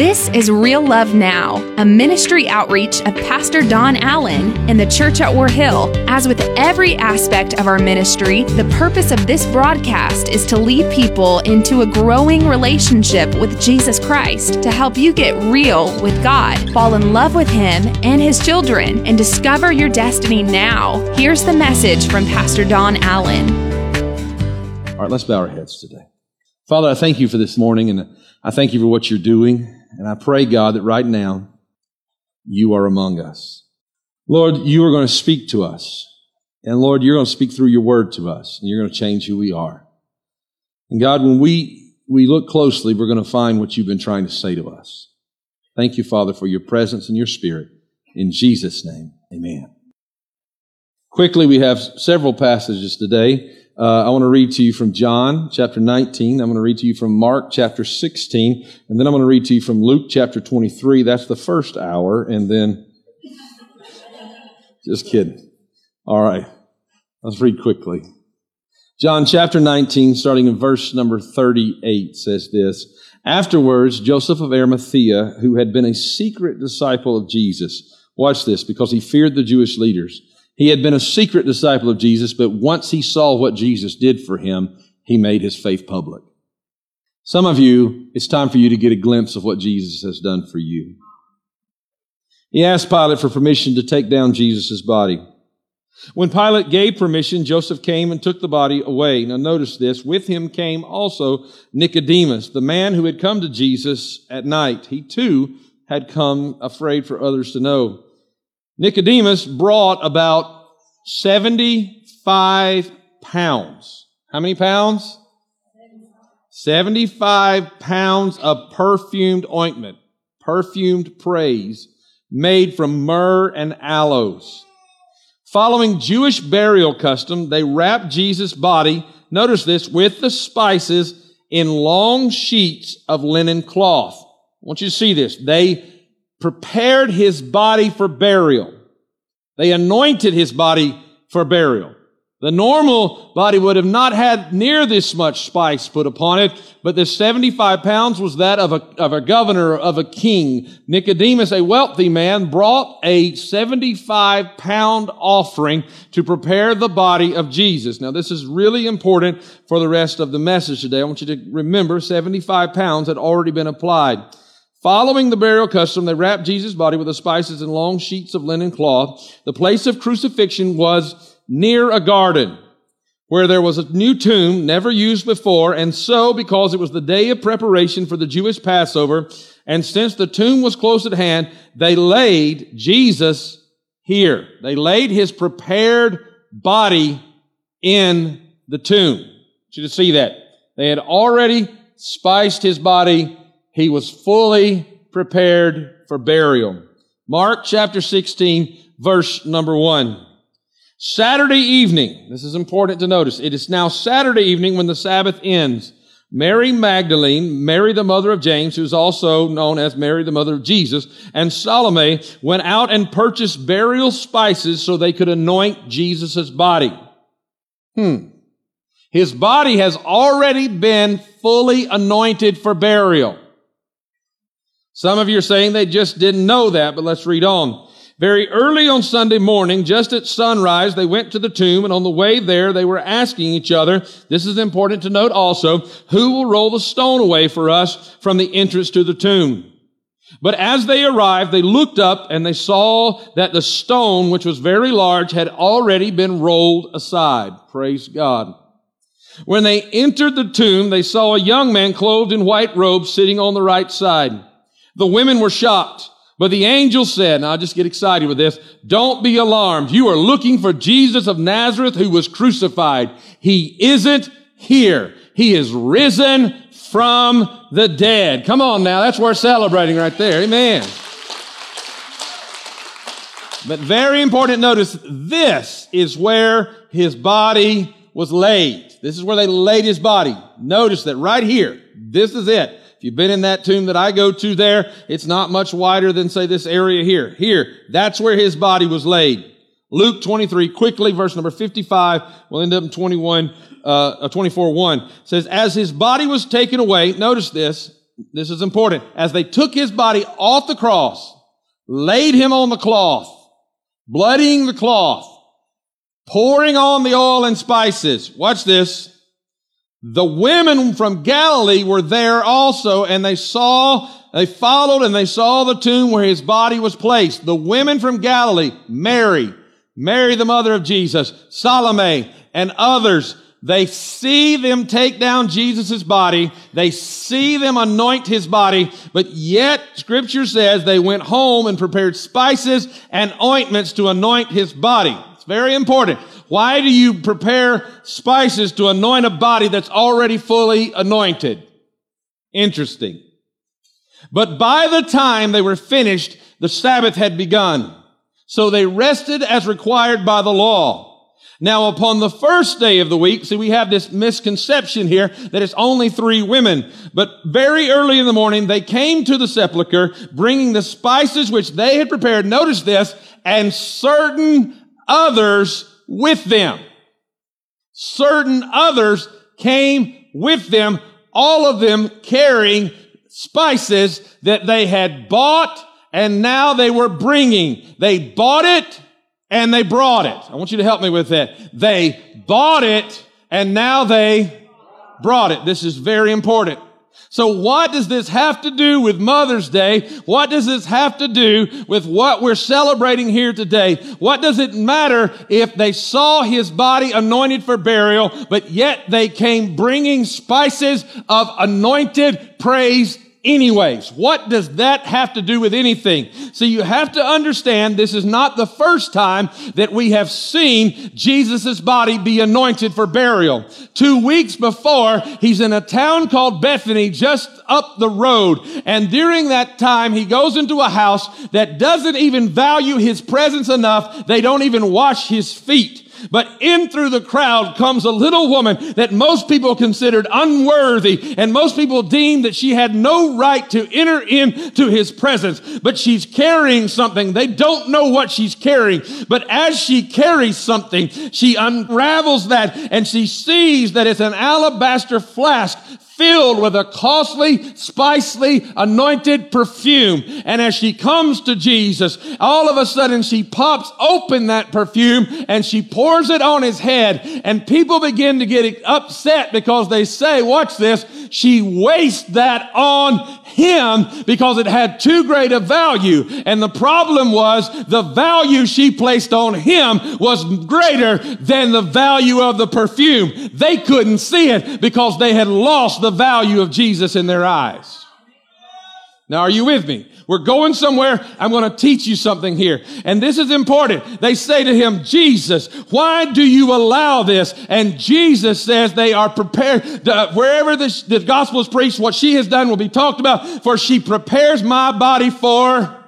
This is Real Love Now, a ministry outreach of Pastor Don Allen in the church at War Hill. As with every aspect of our ministry, the purpose of this broadcast is to lead people into a growing relationship with Jesus Christ to help you get real with God, fall in love with Him and His children, and discover your destiny now. Here's the message from Pastor Don Allen. All right, let's bow our heads today. Father, I thank you for this morning and I thank you for what you're doing. And I pray, God, that right now you are among us. Lord, you are going to speak to us. And Lord, you're going to speak through your word to us. And you're going to change who we are. And God, when we, we look closely, we're going to find what you've been trying to say to us. Thank you, Father, for your presence and your spirit. In Jesus' name, amen. Quickly, we have several passages today. Uh, I want to read to you from John chapter 19. I'm going to read to you from Mark chapter 16. And then I'm going to read to you from Luke chapter 23. That's the first hour. And then, just kidding. All right. Let's read quickly. John chapter 19, starting in verse number 38, says this. Afterwards, Joseph of Arimathea, who had been a secret disciple of Jesus, watch this, because he feared the Jewish leaders. He had been a secret disciple of Jesus, but once he saw what Jesus did for him, he made his faith public. Some of you, it's time for you to get a glimpse of what Jesus has done for you. He asked Pilate for permission to take down Jesus' body. When Pilate gave permission, Joseph came and took the body away. Now notice this. With him came also Nicodemus, the man who had come to Jesus at night. He too had come afraid for others to know. Nicodemus brought about 75 pounds. How many pounds? 75 pounds of perfumed ointment, perfumed praise, made from myrrh and aloes. Following Jewish burial custom, they wrapped Jesus' body, notice this, with the spices in long sheets of linen cloth. I want you to see this. They prepared his body for burial. They anointed his body for burial. The normal body would have not had near this much spice put upon it, but the 75 pounds was that of a, of a governor, of a king. Nicodemus, a wealthy man, brought a 75 pound offering to prepare the body of Jesus. Now, this is really important for the rest of the message today. I want you to remember 75 pounds had already been applied. Following the burial custom, they wrapped Jesus' body with the spices and long sheets of linen cloth. The place of crucifixion was near a garden where there was a new tomb never used before. And so, because it was the day of preparation for the Jewish Passover, and since the tomb was close at hand, they laid Jesus here. They laid his prepared body in the tomb. I want you to see that. They had already spiced his body he was fully prepared for burial. Mark chapter 16, verse number 1. Saturday evening, this is important to notice. It is now Saturday evening when the Sabbath ends. Mary Magdalene, Mary the mother of James, who's also known as Mary the mother of Jesus, and Salome went out and purchased burial spices so they could anoint Jesus' body. Hmm. His body has already been fully anointed for burial. Some of you are saying they just didn't know that, but let's read on. Very early on Sunday morning, just at sunrise, they went to the tomb, and on the way there, they were asking each other, this is important to note also, who will roll the stone away for us from the entrance to the tomb? But as they arrived, they looked up and they saw that the stone, which was very large, had already been rolled aside. Praise God. When they entered the tomb, they saw a young man clothed in white robes sitting on the right side. The women were shocked. But the angel said, now I'll just get excited with this, don't be alarmed. You are looking for Jesus of Nazareth who was crucified. He isn't here. He is risen from the dead. Come on now. That's worth celebrating right there. Amen. But very important notice, this is where his body was laid. This is where they laid his body. Notice that right here. This is it. If you've been in that tomb that I go to there, it's not much wider than say this area here. Here, that's where his body was laid. Luke 23, quickly, verse number 55, we'll end up in 21, uh, 24, 1, says, as his body was taken away, notice this, this is important, as they took his body off the cross, laid him on the cloth, bloodying the cloth, pouring on the oil and spices. Watch this. The women from Galilee were there also, and they saw, they followed and they saw the tomb where his body was placed. The women from Galilee, Mary, Mary, the mother of Jesus, Salome, and others, they see them take down Jesus' body. They see them anoint his body, but yet scripture says they went home and prepared spices and ointments to anoint his body. It's very important. Why do you prepare spices to anoint a body that's already fully anointed? Interesting. But by the time they were finished, the Sabbath had begun. So they rested as required by the law. Now, upon the first day of the week, see, we have this misconception here that it's only three women. But very early in the morning, they came to the sepulchre, bringing the spices which they had prepared. Notice this, and certain others with them. Certain others came with them, all of them carrying spices that they had bought and now they were bringing. They bought it and they brought it. I want you to help me with that. They bought it and now they brought it. This is very important. So what does this have to do with Mother's Day? What does this have to do with what we're celebrating here today? What does it matter if they saw his body anointed for burial, but yet they came bringing spices of anointed praise anyways. What does that have to do with anything? So you have to understand this is not the first time that we have seen Jesus' body be anointed for burial. Two weeks before, he's in a town called Bethany just up the road. And during that time, he goes into a house that doesn't even value his presence enough. They don't even wash his feet. But in through the crowd comes a little woman that most people considered unworthy and most people deemed that she had no right to enter into his presence. But she's carrying something. They don't know what she's carrying. But as she carries something, she unravels that and she sees that it's an alabaster flask filled with a costly, spicely, anointed perfume. And as she comes to Jesus, all of a sudden she pops open that perfume and she pours it on his head. And people begin to get upset because they say, watch this, she wastes that on him because it had too great a value. And the problem was the value she placed on him was greater than the value of the perfume. They couldn't see it because they had lost the value of Jesus in their eyes. Now, are you with me? We're going somewhere. I'm going to teach you something here. And this is important. They say to him, Jesus, why do you allow this? And Jesus says they are prepared. wherever the, the gospel is preached, what she has done will be talked about, for she prepares my body for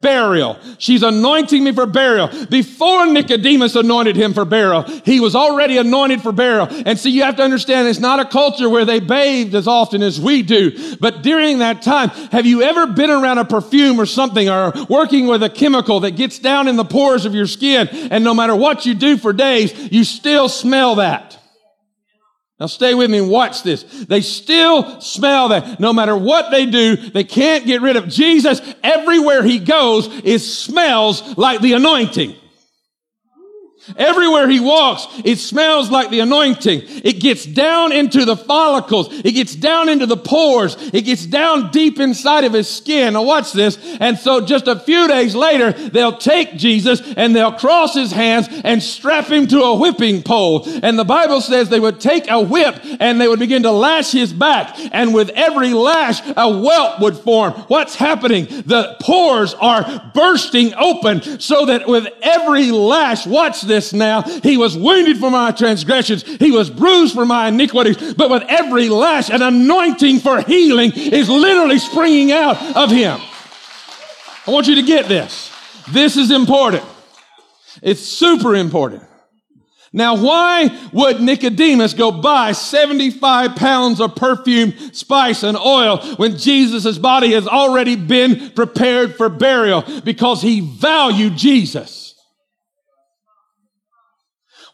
burial. She's anointing me for burial. Before Nicodemus anointed him for burial, he was already anointed for burial. And so you have to understand it's not a culture where they bathed as often as we do. But during that time, have you ever been around a perfume or something or working with a chemical that gets down in the pores of your skin and no matter what you do for days, you still smell that? Now stay with me and watch this. They still smell that. No matter what they do, they can't get rid of Jesus. Everywhere he goes, it smells like the anointing. Everywhere he walks, it smells like the anointing. It gets down into the follicles. It gets down into the pores. It gets down deep inside of his skin. Now watch this. And so just a few days later, they'll take Jesus and they'll cross his hands and strap him to a whipping pole. And the Bible says they would take a whip and they would begin to lash his back. And with every lash, a welt would form. What's happening? The pores are bursting open so that with every lash, watch this this now. He was wounded for my transgressions. He was bruised for my iniquities. But with every lash, an anointing for healing is literally springing out of him. I want you to get this. This is important. It's super important. Now, why would Nicodemus go buy 75 pounds of perfume, spice, and oil when Jesus' body has already been prepared for burial? Because he valued Jesus.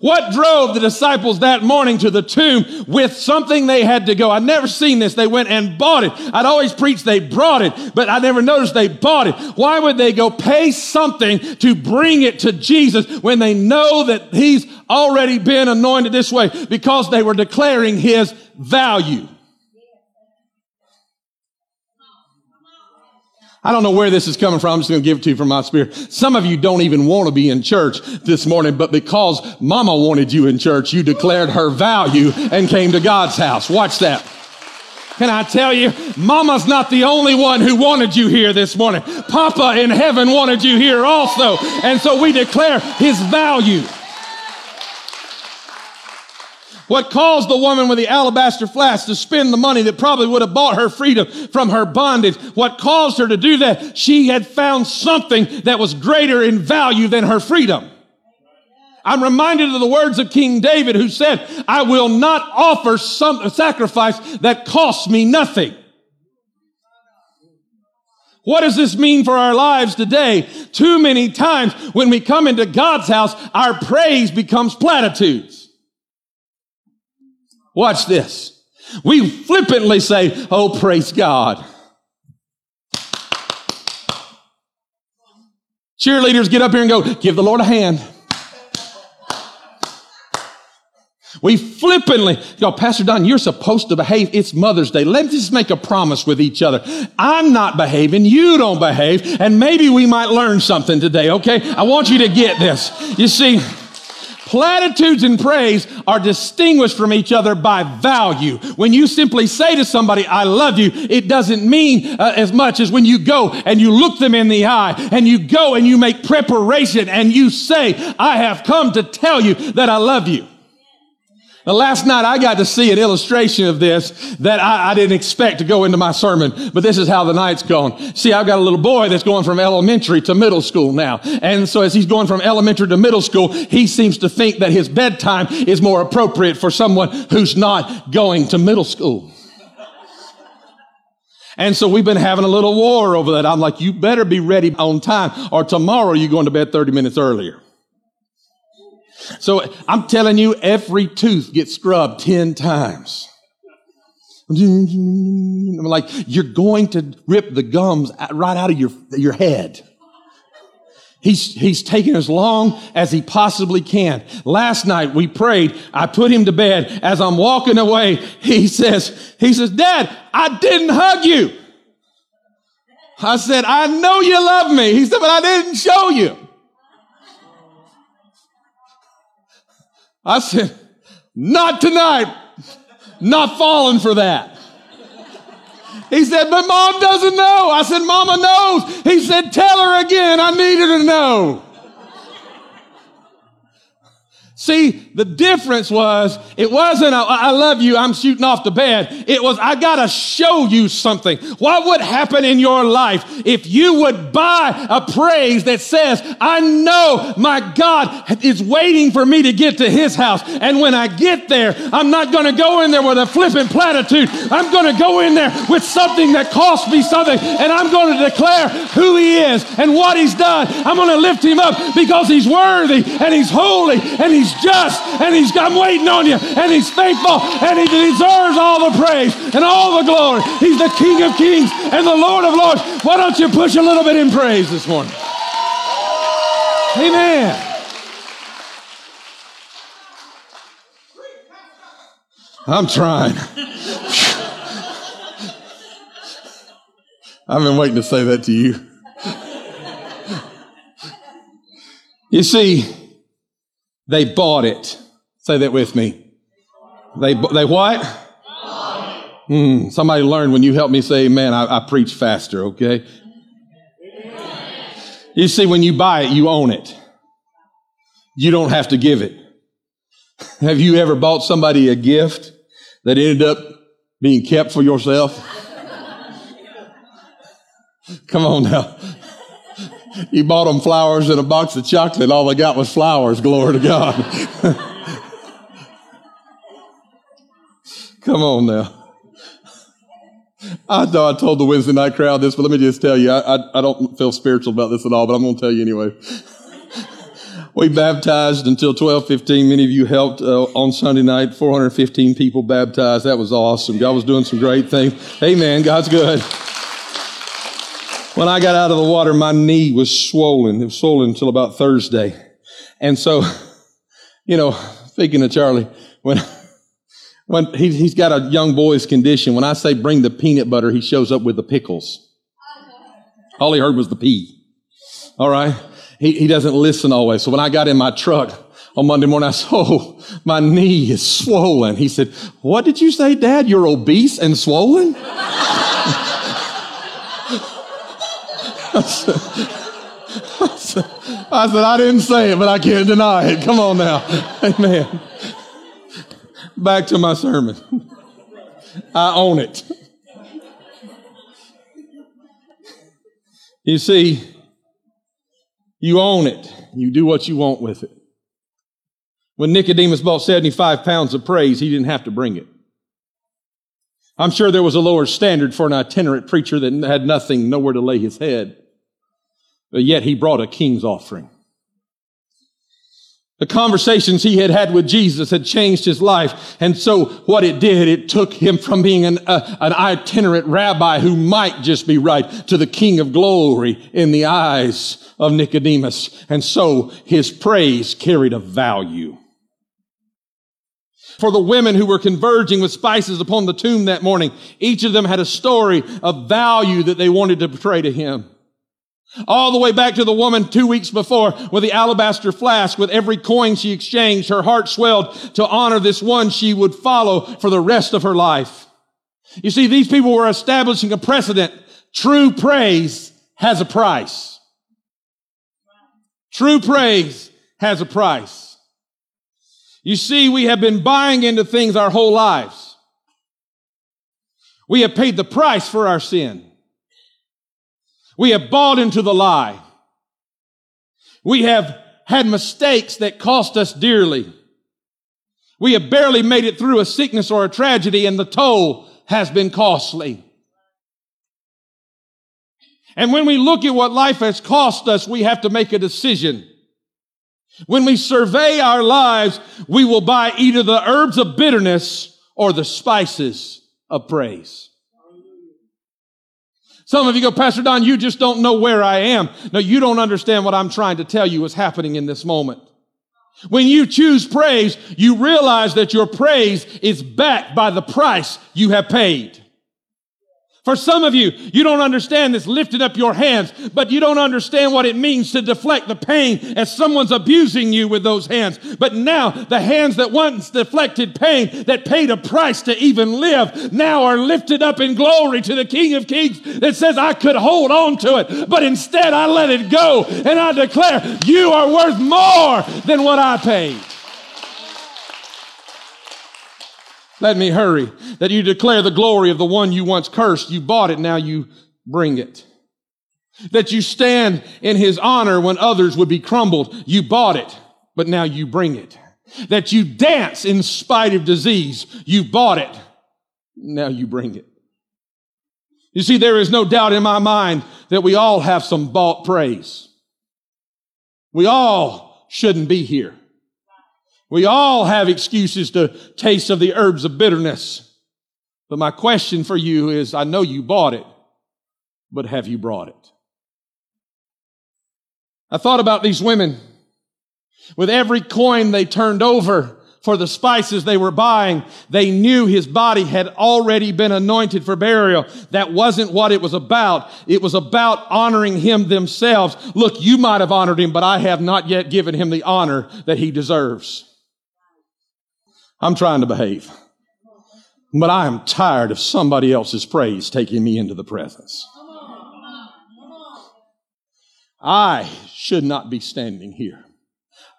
What drove the disciples that morning to the tomb with something they had to go? I'd never seen this. They went and bought it. I'd always preached they brought it, but I never noticed they bought it. Why would they go pay something to bring it to Jesus when they know that he's already been anointed this way? Because they were declaring his value. I don't know where this is coming from. I'm just going to give it to you from my spirit. Some of you don't even want to be in church this morning, but because mama wanted you in church, you declared her value and came to God's house. Watch that. Can I tell you, mama's not the only one who wanted you here this morning. Papa in heaven wanted you here also. And so we declare his value. What caused the woman with the alabaster flask to spend the money that probably would have bought her freedom from her bondage? What caused her to do that? She had found something that was greater in value than her freedom. I'm reminded of the words of King David who said, I will not offer some sacrifice that costs me nothing. What does this mean for our lives today? Too many times when we come into God's house, our praise becomes platitudes. Watch this. We flippantly say, Oh, praise God. Cheerleaders get up here and go, Give the Lord a hand. We flippantly go, Pastor Don, you're supposed to behave. It's Mother's Day. Let's just make a promise with each other. I'm not behaving. You don't behave. And maybe we might learn something today, okay? I want you to get this. You see, Platitudes and praise are distinguished from each other by value. When you simply say to somebody, I love you, it doesn't mean uh, as much as when you go and you look them in the eye and you go and you make preparation and you say, I have come to tell you that I love you. Now, last night I got to see an illustration of this that I, I, didn't expect to go into my sermon, but this is how the night's gone. See, I've got a little boy that's going from elementary to middle school now. And so as he's going from elementary to middle school, he seems to think that his bedtime is more appropriate for someone who's not going to middle school. And so we've been having a little war over that. I'm like, you better be ready on time or tomorrow you're going to bed 30 minutes earlier. So I'm telling you, every tooth gets scrubbed 10 times. I'm like, you're going to rip the gums right out of your, your head. He's, he's taking as long as he possibly can. Last night we prayed. I put him to bed. As I'm walking away, he says, he says, Dad, I didn't hug you. I said, I know you love me. He said, but I didn't show you. I said, not tonight. Not falling for that. He said, but mom doesn't know. I said, mama knows. He said, tell her again. I need her to know. See, the difference was it wasn't a, I love you, I'm shooting off the bed. It was I gotta show you something. What would happen in your life if you would buy a praise that says, I know my God is waiting for me to get to his house. And when I get there, I'm not gonna go in there with a flippant platitude. I'm gonna go in there with something that costs me something. And I'm gonna declare who he is and what he's done. I'm gonna lift him up because he's worthy and he's holy and he's just and he's I'm waiting on you and he's faithful and he deserves all the praise and all the glory. He's the King of Kings and the Lord of Lords. Why don't you push a little bit in praise this morning? Amen. I'm trying. I've been waiting to say that to you. You see, they bought it. Say that with me. They, they what? Mm, somebody learned when you help me say amen, I, I preach faster, okay? You see, when you buy it, you own it. You don't have to give it. Have you ever bought somebody a gift that ended up being kept for yourself? Come on now. He bought them flowers and a box of chocolate. All they got was flowers. Glory to God. Come on now. I know I told the Wednesday night crowd this, but let me just tell you, I, I, I don't feel spiritual about this at all, but I'm going to tell you anyway. we baptized until 12:15. Many of you helped uh, on Sunday night. 415 people baptized. That was awesome. God was doing some great things. Amen. God's good. When I got out of the water, my knee was swollen. It was swollen until about Thursday. And so, you know, speaking of Charlie, when when he, he's got a young boy's condition, when I say bring the peanut butter, he shows up with the pickles. All he heard was the pea. All right. He, he doesn't listen always. So when I got in my truck on Monday morning, I said, Oh, my knee is swollen. He said, What did you say, Dad? You're obese and swollen? I said, I didn't say it, but I can't deny it. Come on now. Amen. Back to my sermon. I own it. You see, you own it. You do what you want with it. When Nicodemus bought 75 pounds of praise, he didn't have to bring it. I'm sure there was a lower standard for an itinerant preacher that had nothing, nowhere to lay his head. But yet he brought a king's offering. The conversations he had had with Jesus had changed his life. And so what it did, it took him from being an, uh, an itinerant rabbi who might just be right to the king of glory in the eyes of Nicodemus. And so his praise carried a value. For the women who were converging with spices upon the tomb that morning, each of them had a story of value that they wanted to portray to him. All the way back to the woman two weeks before with the alabaster flask with every coin she exchanged, her heart swelled to honor this one she would follow for the rest of her life. You see, these people were establishing a precedent. True praise has a price. True praise has a price. You see, we have been buying into things our whole lives. We have paid the price for our sin. We have bought into the lie. We have had mistakes that cost us dearly. We have barely made it through a sickness or a tragedy and the toll has been costly. And when we look at what life has cost us, we have to make a decision. When we survey our lives, we will buy either the herbs of bitterness or the spices of praise. Some of you go, Pastor Don, you just don't know where I am. No, you don't understand what I'm trying to tell you is happening in this moment. When you choose praise, you realize that your praise is backed by the price you have paid. For some of you, you don't understand this lifting up your hands, but you don't understand what it means to deflect the pain as someone's abusing you with those hands. But now the hands that once deflected pain, that paid a price to even live, now are lifted up in glory to the King of Kings that says, I could hold on to it, but instead I let it go and I declare, you are worth more than what I paid. Let me hurry. That you declare the glory of the one you once cursed. You bought it, now you bring it. That you stand in his honor when others would be crumbled. You bought it, but now you bring it. That you dance in spite of disease. You bought it, now you bring it. You see, there is no doubt in my mind that we all have some bought praise. We all shouldn't be here. We all have excuses to taste of the herbs of bitterness. But my question for you is, I know you bought it, but have you brought it? I thought about these women. With every coin they turned over for the spices they were buying, they knew his body had already been anointed for burial. That wasn't what it was about. It was about honoring him themselves. Look, you might have honored him, but I have not yet given him the honor that he deserves. I'm trying to behave. But I am tired of somebody else's praise taking me into the presence. I should not be standing here.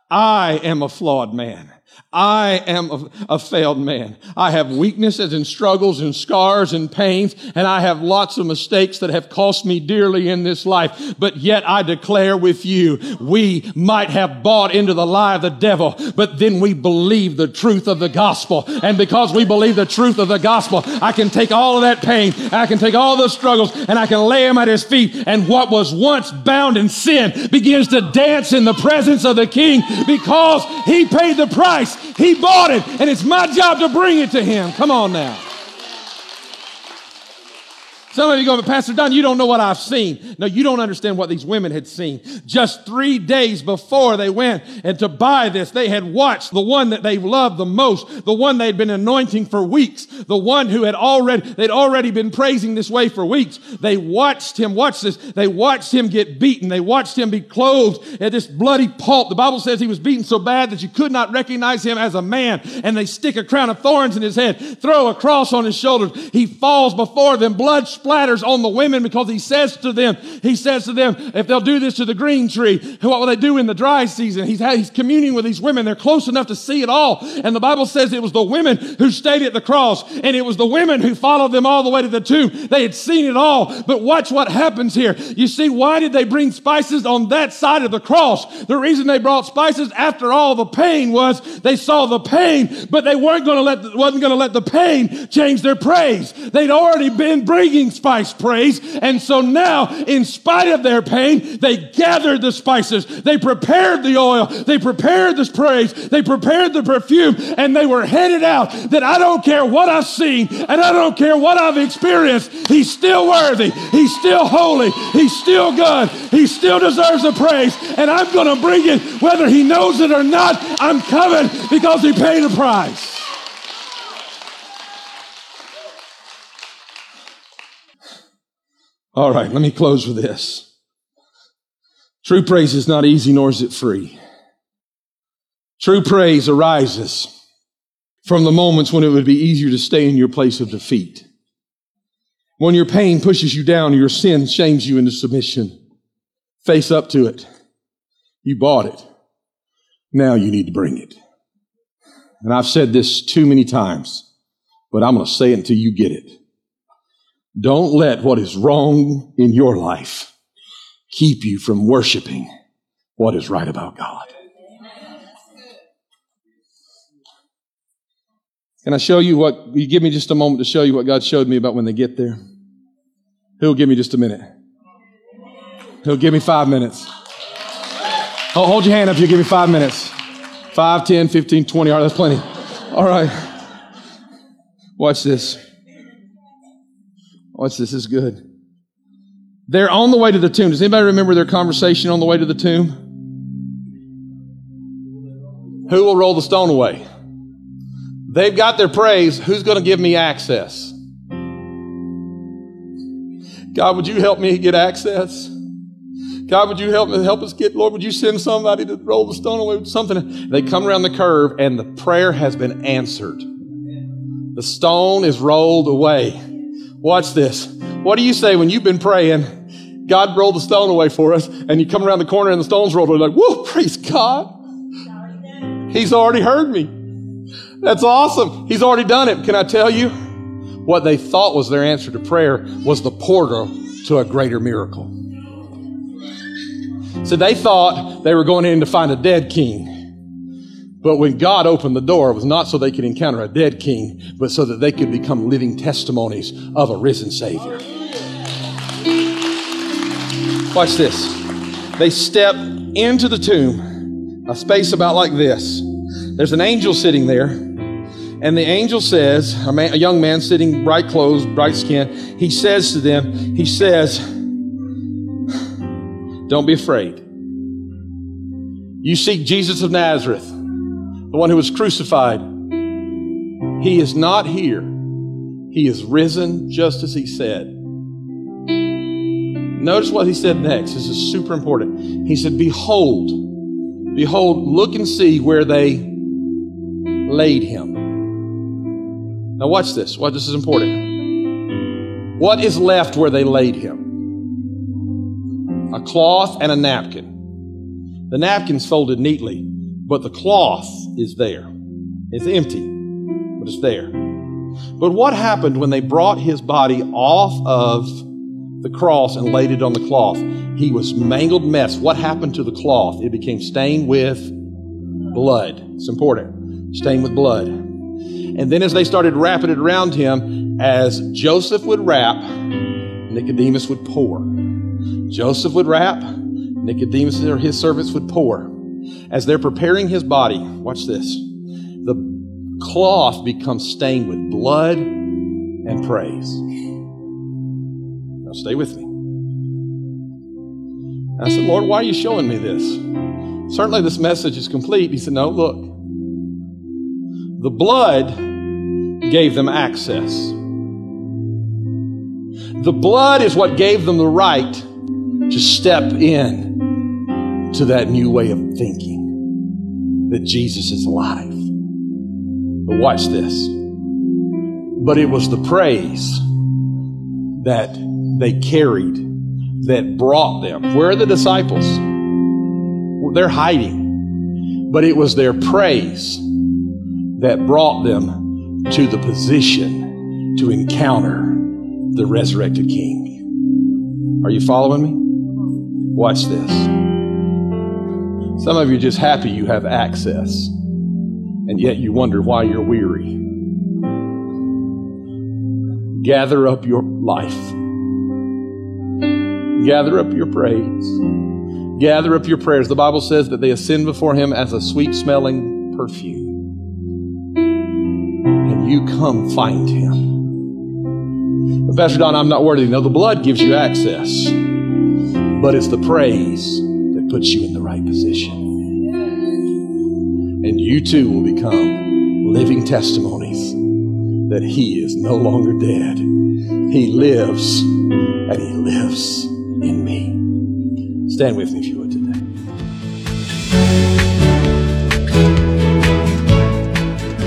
I am a flawed man. I am a, a, failed man. I have weaknesses and struggles and scars and pains, and I have lots of mistakes that have cost me dearly in this life. But yet I declare with you, we might have bought into the lie of the devil, but then we believe the truth of the gospel. And because we believe the truth of the gospel, I can take all of that pain, I can take all those struggles, and I can lay them at his feet. And what was once bound in sin begins to dance in the presence of the king because he paid the price. He bought it, and it's my job to bring it to him. Come on now. Some of you go, but Pastor Don, you don't know what I've seen. No, you don't understand what these women had seen. Just three days before they went and to buy this, they had watched the one that they loved the most, the one they'd been anointing for weeks, the one who had already, they'd already been praising this way for weeks. They watched him, watch this, they watched him get beaten. They watched him be clothed at this bloody pulp. The Bible says he was beaten so bad that you could not recognize him as a man. And they stick a crown of thorns in his head, throw a cross on his shoulders. He falls before them, blood splatters on the women because he says to them, he says to them, if they'll do this to the green tree, what will they do in the dry season? He's, he's communing with these women. They're close enough to see it all. And the Bible says it was the women who stayed at the cross and it was the women who followed them all the way to the tomb. They had seen it all. But watch what happens here. You see, why did they bring spices on that side of the cross? The reason they brought spices after all the pain was they saw the pain, but they weren't going to let, wasn't going to let the pain change their praise. They'd already been bringing spice praise. And so now, in spite of their pain, they gathered the spices. They prepared the oil. They prepared the praise. They prepared the perfume and they were headed out that I don't care what I've seen and I don't care what I've experienced. He's still worthy. He's still holy. He's still good. He still deserves the praise. And I'm going to bring it whether he knows it or not. I'm coming because he paid a price. All right, let me close with this. True praise is not easy, nor is it free. True praise arises from the moments when it would be easier to stay in your place of defeat. When your pain pushes you down, your sin shames you into submission. Face up to it. You bought it. Now you need to bring it. And I've said this too many times, but I'm going to say it until you get it. Don't let what is wrong in your life keep you from worshiping what is right about God. Can I show you what, you give me just a moment to show you what God showed me about when they get there? He'll give me just a minute. He'll give me five minutes. hold your hand up. You'll give me five minutes. Five, ten, fifteen, twenty. All right, that's plenty. All right. Watch this. Watch this, this is good. They're on the way to the tomb. Does anybody remember their conversation on the way to the tomb? Who will roll the stone away? They've got their praise. Who's going to give me access? God, would you help me get access? God, would you help me help us get, Lord, would you send somebody to roll the stone away with something? They come around the curve and the prayer has been answered. The stone is rolled away. Watch this. What do you say when you've been praying? God rolled the stone away for us, and you come around the corner and the stone's rolled away. Like, whoa, praise God. He's already heard me. That's awesome. He's already done it. Can I tell you? What they thought was their answer to prayer was the portal to a greater miracle. So they thought they were going in to find a dead king. But when God opened the door, it was not so they could encounter a dead king, but so that they could become living testimonies of a risen Savior. Watch this. They step into the tomb, a space about like this. There's an angel sitting there, and the angel says, a, man, a young man sitting, bright clothes, bright skin, he says to them, he says, Don't be afraid. You seek Jesus of Nazareth the one who was crucified. He is not here. He is risen just as he said. Notice what he said next. This is super important. He said, Behold, behold, look and see where they laid him. Now, watch this. What this is important. What is left where they laid him? A cloth and a napkin. The napkin's folded neatly but the cloth is there. It's empty, but it's there. But what happened when they brought his body off of the cross and laid it on the cloth? He was mangled mess. What happened to the cloth? It became stained with blood. It's important. Stained with blood. And then as they started wrapping it around him, as Joseph would wrap, Nicodemus would pour. Joseph would wrap, Nicodemus or his servants would pour. As they're preparing his body, watch this. The cloth becomes stained with blood and praise. Now stay with me. I said, Lord, why are you showing me this? Certainly this message is complete. He said, No, look. The blood gave them access. The blood is what gave them the right to step in to that new way of thinking that Jesus is alive. But watch this. But it was the praise that they carried that brought them. Where are the disciples? They're hiding. But it was their praise that brought them to the position to encounter the resurrected King. Are you following me? Watch this. Some of you just happy you have access, and yet you wonder why you're weary. Gather up your life. Gather up your praise. Gather up your prayers. The Bible says that they ascend before Him as a sweet smelling perfume. And you come find Him. But Pastor Don, I'm not worthy. No, the blood gives you access, but it's the praise puts you in the right position. And you too will become living testimonies that He is no longer dead. He lives, and He lives in me. Stand with me if you would today.